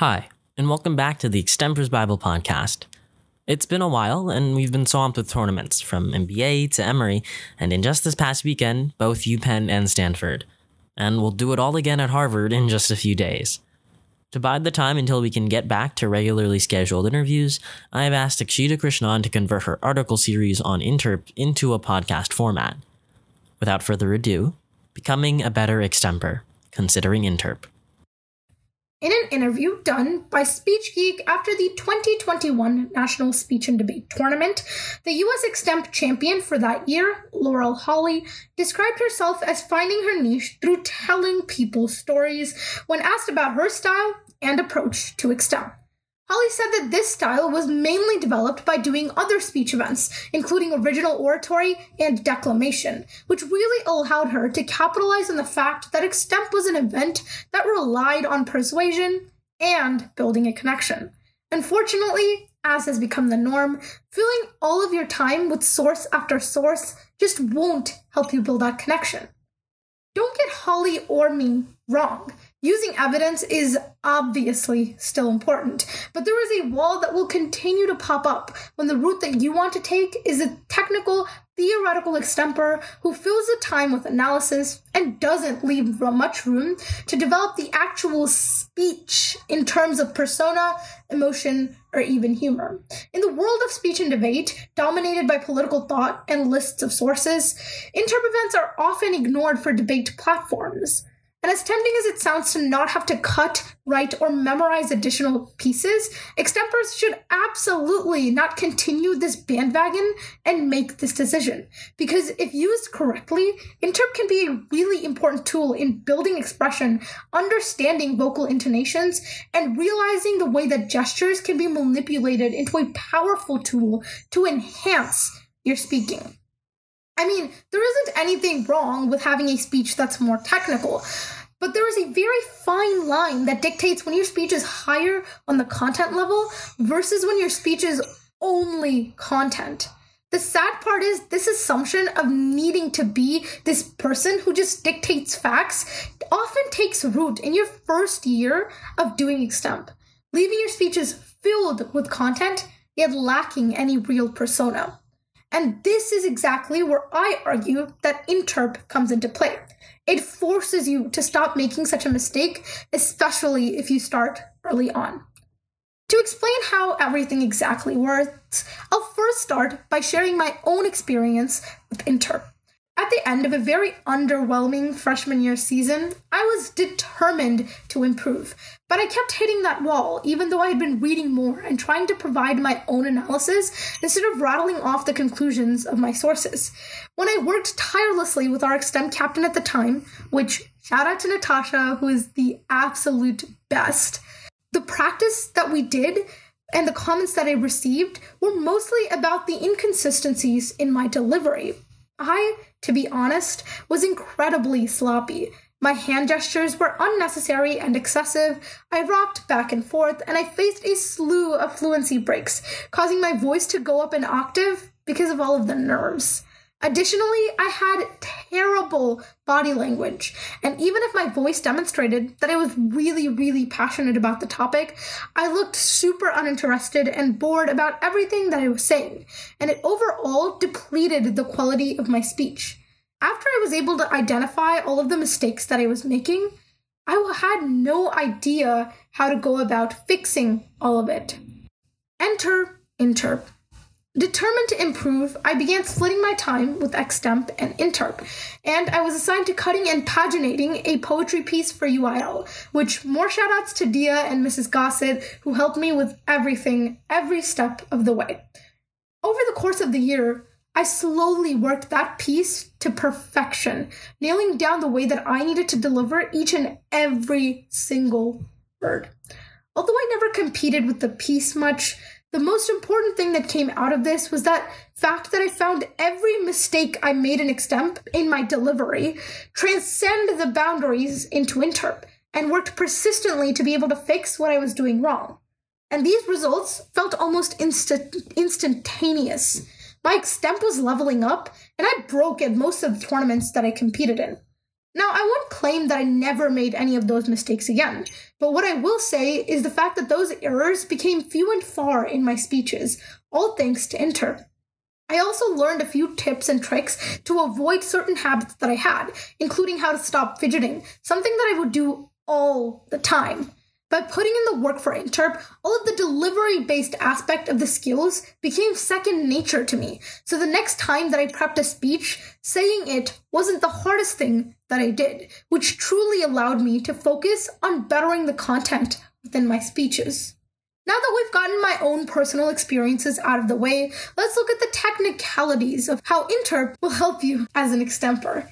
Hi, and welcome back to the Extempers Bible Podcast. It's been a while, and we've been swamped with tournaments from MBA to Emory, and in just this past weekend, both UPenn and Stanford. And we'll do it all again at Harvard in just a few days. To bide the time until we can get back to regularly scheduled interviews, I have asked Akshita Krishnan to convert her article series on Interp into a podcast format. Without further ado, Becoming a Better Extemper, Considering Interp. In an interview done by SpeechGeek after the 2021 National Speech and Debate Tournament, the U.S. Extemp champion for that year, Laurel Holly, described herself as finding her niche through telling people stories when asked about her style and approach to Extemp. Holly said that this style was mainly developed by doing other speech events, including original oratory and declamation, which really allowed her to capitalize on the fact that Extemp was an event that relied on persuasion and building a connection. Unfortunately, as has become the norm, filling all of your time with source after source just won't help you build that connection. Don't get Holly or me wrong. Using evidence is obviously still important, but there is a wall that will continue to pop up when the route that you want to take is a technical, theoretical extemper who fills the time with analysis and doesn't leave much room to develop the actual speech in terms of persona, emotion, or even humor. In the world of speech and debate, dominated by political thought and lists of sources, interp events are often ignored for debate platforms. And as tempting as it sounds to not have to cut, write, or memorize additional pieces, extempers should absolutely not continue this bandwagon and make this decision. Because if used correctly, interp can be a really important tool in building expression, understanding vocal intonations, and realizing the way that gestures can be manipulated into a powerful tool to enhance your speaking. I mean, there isn't anything wrong with having a speech that's more technical, but there is a very fine line that dictates when your speech is higher on the content level versus when your speech is only content. The sad part is this assumption of needing to be this person who just dictates facts often takes root in your first year of doing extemp, leaving your speeches filled with content yet lacking any real persona. And this is exactly where I argue that interp comes into play. It forces you to stop making such a mistake, especially if you start early on. To explain how everything exactly works, I'll first start by sharing my own experience with interp. At the end of a very underwhelming freshman year season, I was determined to improve, but I kept hitting that wall even though I had been reading more and trying to provide my own analysis instead of rattling off the conclusions of my sources. When I worked tirelessly with our extemp captain at the time, which shout out to Natasha, who is the absolute best, the practice that we did and the comments that I received were mostly about the inconsistencies in my delivery. I, to be honest, was incredibly sloppy. My hand gestures were unnecessary and excessive. I rocked back and forth, and I faced a slew of fluency breaks, causing my voice to go up an octave because of all of the nerves. Additionally, I had terrible body language, and even if my voice demonstrated that I was really, really passionate about the topic, I looked super uninterested and bored about everything that I was saying, and it overall depleted the quality of my speech. After I was able to identify all of the mistakes that I was making, I had no idea how to go about fixing all of it. Enter interp. Determined to improve, I began splitting my time with extemp and interp, and I was assigned to cutting and paginating a poetry piece for UIL, which more shoutouts to Dia and Mrs. Gossett, who helped me with everything, every step of the way. Over the course of the year, I slowly worked that piece to perfection, nailing down the way that I needed to deliver each and every single word. Although I never competed with the piece much, the most important thing that came out of this was that fact that I found every mistake I made in extemp in my delivery transcend the boundaries into interp and worked persistently to be able to fix what I was doing wrong. And these results felt almost instant instantaneous. My extemp was leveling up, and I broke at most of the tournaments that I competed in. Now, I won't claim that I never made any of those mistakes again, but what I will say is the fact that those errors became few and far in my speeches, all thanks to Interp. I also learned a few tips and tricks to avoid certain habits that I had, including how to stop fidgeting, something that I would do all the time. By putting in the work for Interp, all of the delivery based aspect of the skills became second nature to me. So the next time that I prepped a speech, saying it wasn't the hardest thing that I did, which truly allowed me to focus on bettering the content within my speeches. Now that we've gotten my own personal experiences out of the way, let's look at the technicalities of how Interp will help you as an extemper.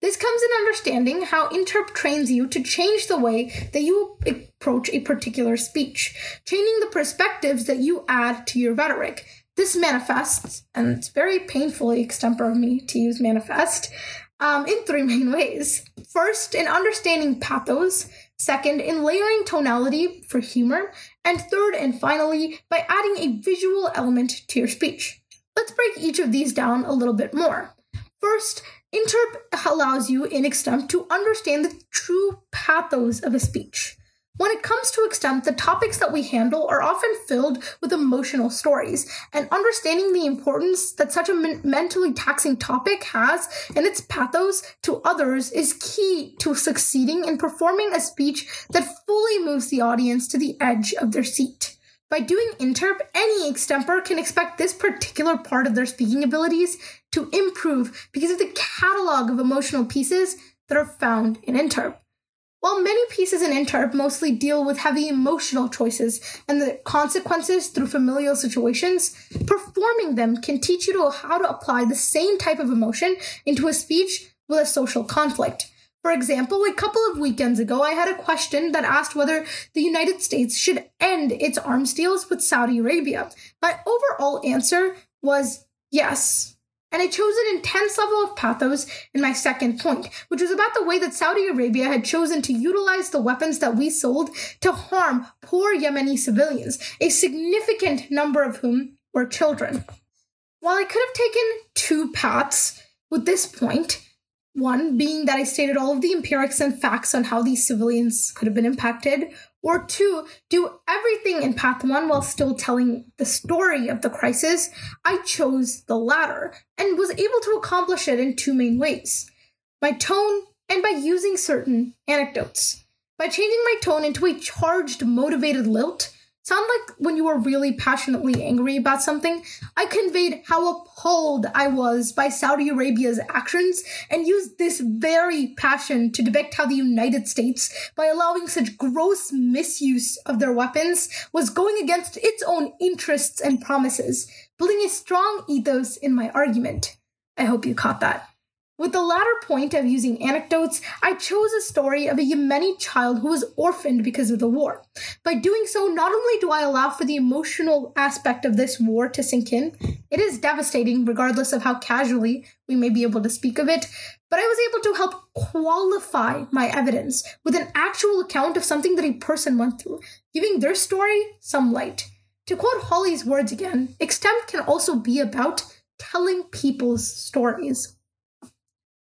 This comes in understanding how Interp trains you to change the way that you approach a particular speech, changing the perspectives that you add to your rhetoric. This manifests, and it's very painfully extemper of me to use manifest, um, in three main ways. First, in understanding pathos. Second, in layering tonality for humor. And third and finally, by adding a visual element to your speech. Let's break each of these down a little bit more. First, Interp allows you in extemp to understand the true pathos of a speech. When it comes to extemp, the topics that we handle are often filled with emotional stories, and understanding the importance that such a men- mentally taxing topic has and its pathos to others is key to succeeding in performing a speech that fully moves the audience to the edge of their seat. By doing interp, any extemper can expect this particular part of their speaking abilities to improve because of the catalog of emotional pieces that are found in interp. While many pieces in interp mostly deal with heavy emotional choices and the consequences through familial situations, performing them can teach you to how to apply the same type of emotion into a speech with a social conflict. For example, a couple of weekends ago, I had a question that asked whether the United States should end its arms deals with Saudi Arabia. My overall answer was yes. And I chose an intense level of pathos in my second point, which was about the way that Saudi Arabia had chosen to utilize the weapons that we sold to harm poor Yemeni civilians, a significant number of whom were children. While I could have taken two paths with this point, one being that I stated all of the empirics and facts on how these civilians could have been impacted, or two, do everything in path one while still telling the story of the crisis, I chose the latter and was able to accomplish it in two main ways by tone and by using certain anecdotes. By changing my tone into a charged, motivated lilt, sound like when you were really passionately angry about something, I conveyed how appalled I was by Saudi Arabia's actions and used this very passion to depict how the United States, by allowing such gross misuse of their weapons, was going against its own interests and promises, building a strong ethos in my argument. I hope you caught that. With the latter point of using anecdotes, I chose a story of a Yemeni child who was orphaned because of the war. By doing so, not only do I allow for the emotional aspect of this war to sink in, it is devastating regardless of how casually we may be able to speak of it, but I was able to help qualify my evidence with an actual account of something that a person went through, giving their story some light. To quote Holly's words again, extemp can also be about telling people's stories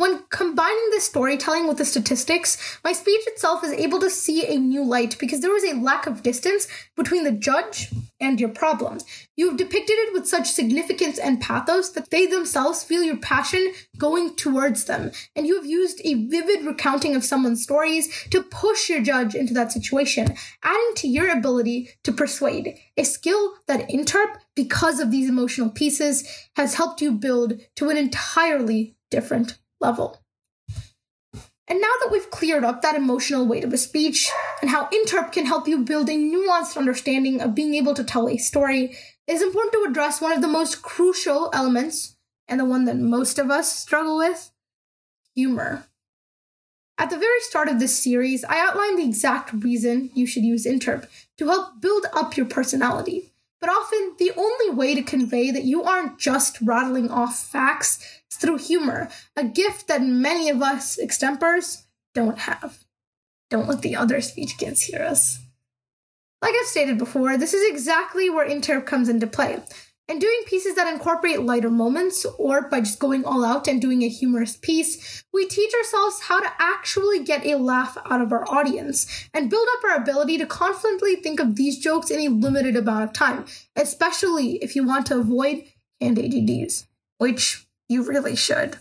when combining the storytelling with the statistics, my speech itself is able to see a new light because there is a lack of distance between the judge and your problem. You have depicted it with such significance and pathos that they themselves feel your passion going towards them, and you have used a vivid recounting of someone's stories to push your judge into that situation, adding to your ability to persuade, a skill that Interp, because of these emotional pieces, has helped you build to an entirely different level. And now that we've cleared up that emotional weight of a speech and how Interp can help you build a nuanced understanding of being able to tell a story, it is important to address one of the most crucial elements, and the one that most of us struggle with humor. At the very start of this series, I outlined the exact reason you should use Interp to help build up your personality. But often, the only way to convey that you aren't just rattling off facts is through humor, a gift that many of us extempers don't have. Don't let the other speech kids hear us. Like I've stated before, this is exactly where interp comes into play. And doing pieces that incorporate lighter moments, or by just going all out and doing a humorous piece, we teach ourselves how to actually get a laugh out of our audience and build up our ability to confidently think of these jokes in a limited amount of time, especially if you want to avoid canned AGDs, which you really should.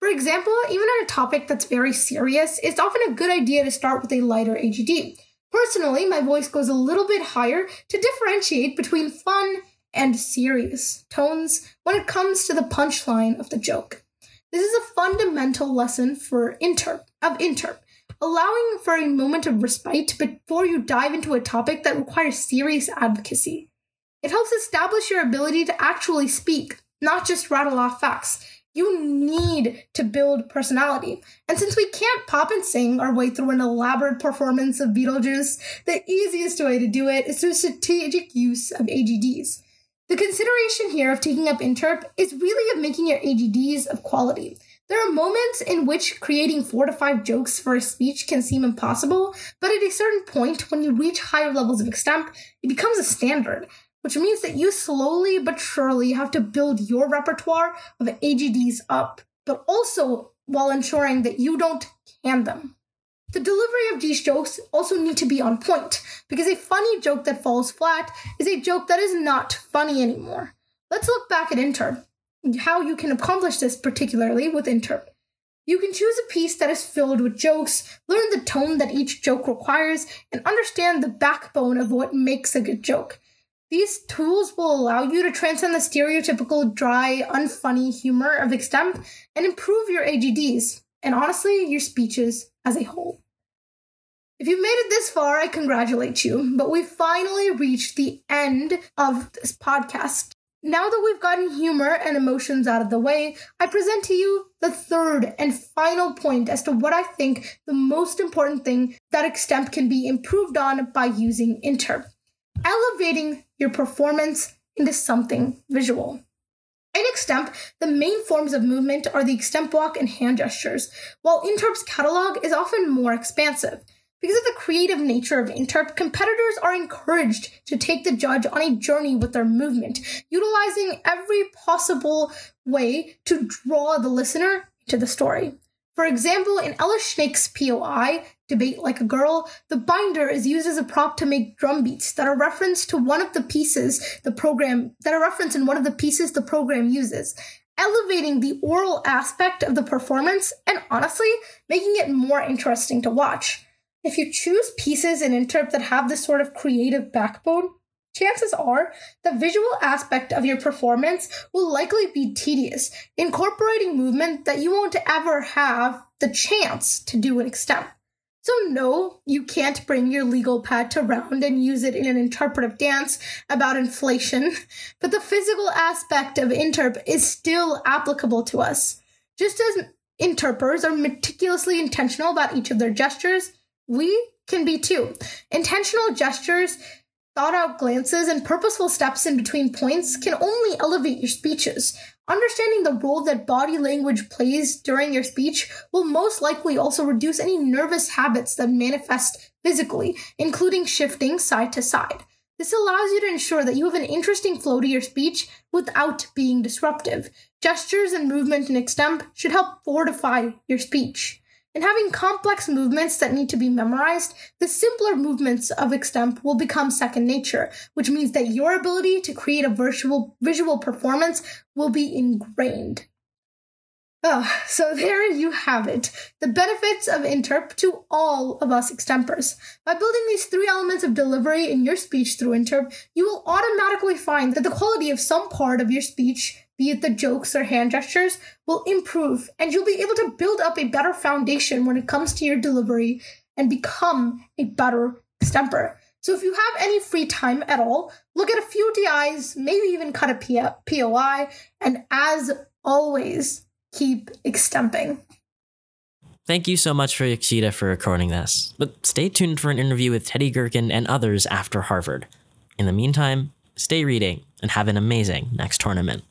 For example, even on a topic that's very serious, it's often a good idea to start with a lighter AGD. Personally, my voice goes a little bit higher to differentiate between fun and serious tones when it comes to the punchline of the joke. This is a fundamental lesson for interp of interp, allowing for a moment of respite before you dive into a topic that requires serious advocacy. It helps establish your ability to actually speak, not just rattle off facts. You need to build personality. And since we can't pop and sing our way through an elaborate performance of Beetlejuice, the easiest way to do it is through strategic use of AGDs. The consideration here of taking up interp is really of making your AGDs of quality. There are moments in which creating four to five jokes for a speech can seem impossible, but at a certain point, when you reach higher levels of extemp, it becomes a standard, which means that you slowly but surely have to build your repertoire of AGDs up, but also while ensuring that you don't can them. The delivery of these jokes also need to be on point, because a funny joke that falls flat is a joke that is not funny anymore. Let's look back at Interp, how you can accomplish this particularly with Interp. You can choose a piece that is filled with jokes, learn the tone that each joke requires, and understand the backbone of what makes a good joke. These tools will allow you to transcend the stereotypical dry, unfunny humor of extemp and improve your AGDs, and honestly, your speeches as a whole. If you've made it this far, I congratulate you, but we've finally reached the end of this podcast. Now that we've gotten humor and emotions out of the way, I present to you the third and final point as to what I think the most important thing that extemp can be improved on by using Interp elevating your performance into something visual. In extemp, the main forms of movement are the extemp walk and hand gestures, while Interp's catalog is often more expansive. Because of the creative nature of Interp, competitors are encouraged to take the judge on a journey with their movement, utilizing every possible way to draw the listener into the story. For example, in Ella Schnake's POI, Debate Like a Girl, the binder is used as a prop to make drum beats that are referenced to one of the pieces the program that are referenced in one of the pieces the program uses, elevating the oral aspect of the performance and honestly making it more interesting to watch. If you choose pieces in Interp that have this sort of creative backbone, chances are the visual aspect of your performance will likely be tedious, incorporating movement that you won't ever have the chance to do in extemp. So, no, you can't bring your legal pad to round and use it in an interpretive dance about inflation, but the physical aspect of interp is still applicable to us. Just as interpers are meticulously intentional about each of their gestures, we can be too. Intentional gestures thought out glances and purposeful steps in between points can only elevate your speeches. Understanding the role that body language plays during your speech will most likely also reduce any nervous habits that manifest physically, including shifting side to side. This allows you to ensure that you have an interesting flow to your speech without being disruptive. Gestures and movement in extemp should help fortify your speech. In having complex movements that need to be memorized, the simpler movements of extemp will become second nature, which means that your ability to create a virtual visual performance will be ingrained. Oh, so there you have it. The benefits of Interp to all of us extempers. By building these three elements of delivery in your speech through Interp, you will automatically find that the quality of some part of your speech be it the jokes or hand gestures, will improve and you'll be able to build up a better foundation when it comes to your delivery and become a better extemper. So if you have any free time at all, look at a few DIs, maybe even cut a POI, and as always, keep extemping. Thank you so much for Akshita for recording this, but stay tuned for an interview with Teddy Gerken and others after Harvard. In the meantime, stay reading and have an amazing next tournament.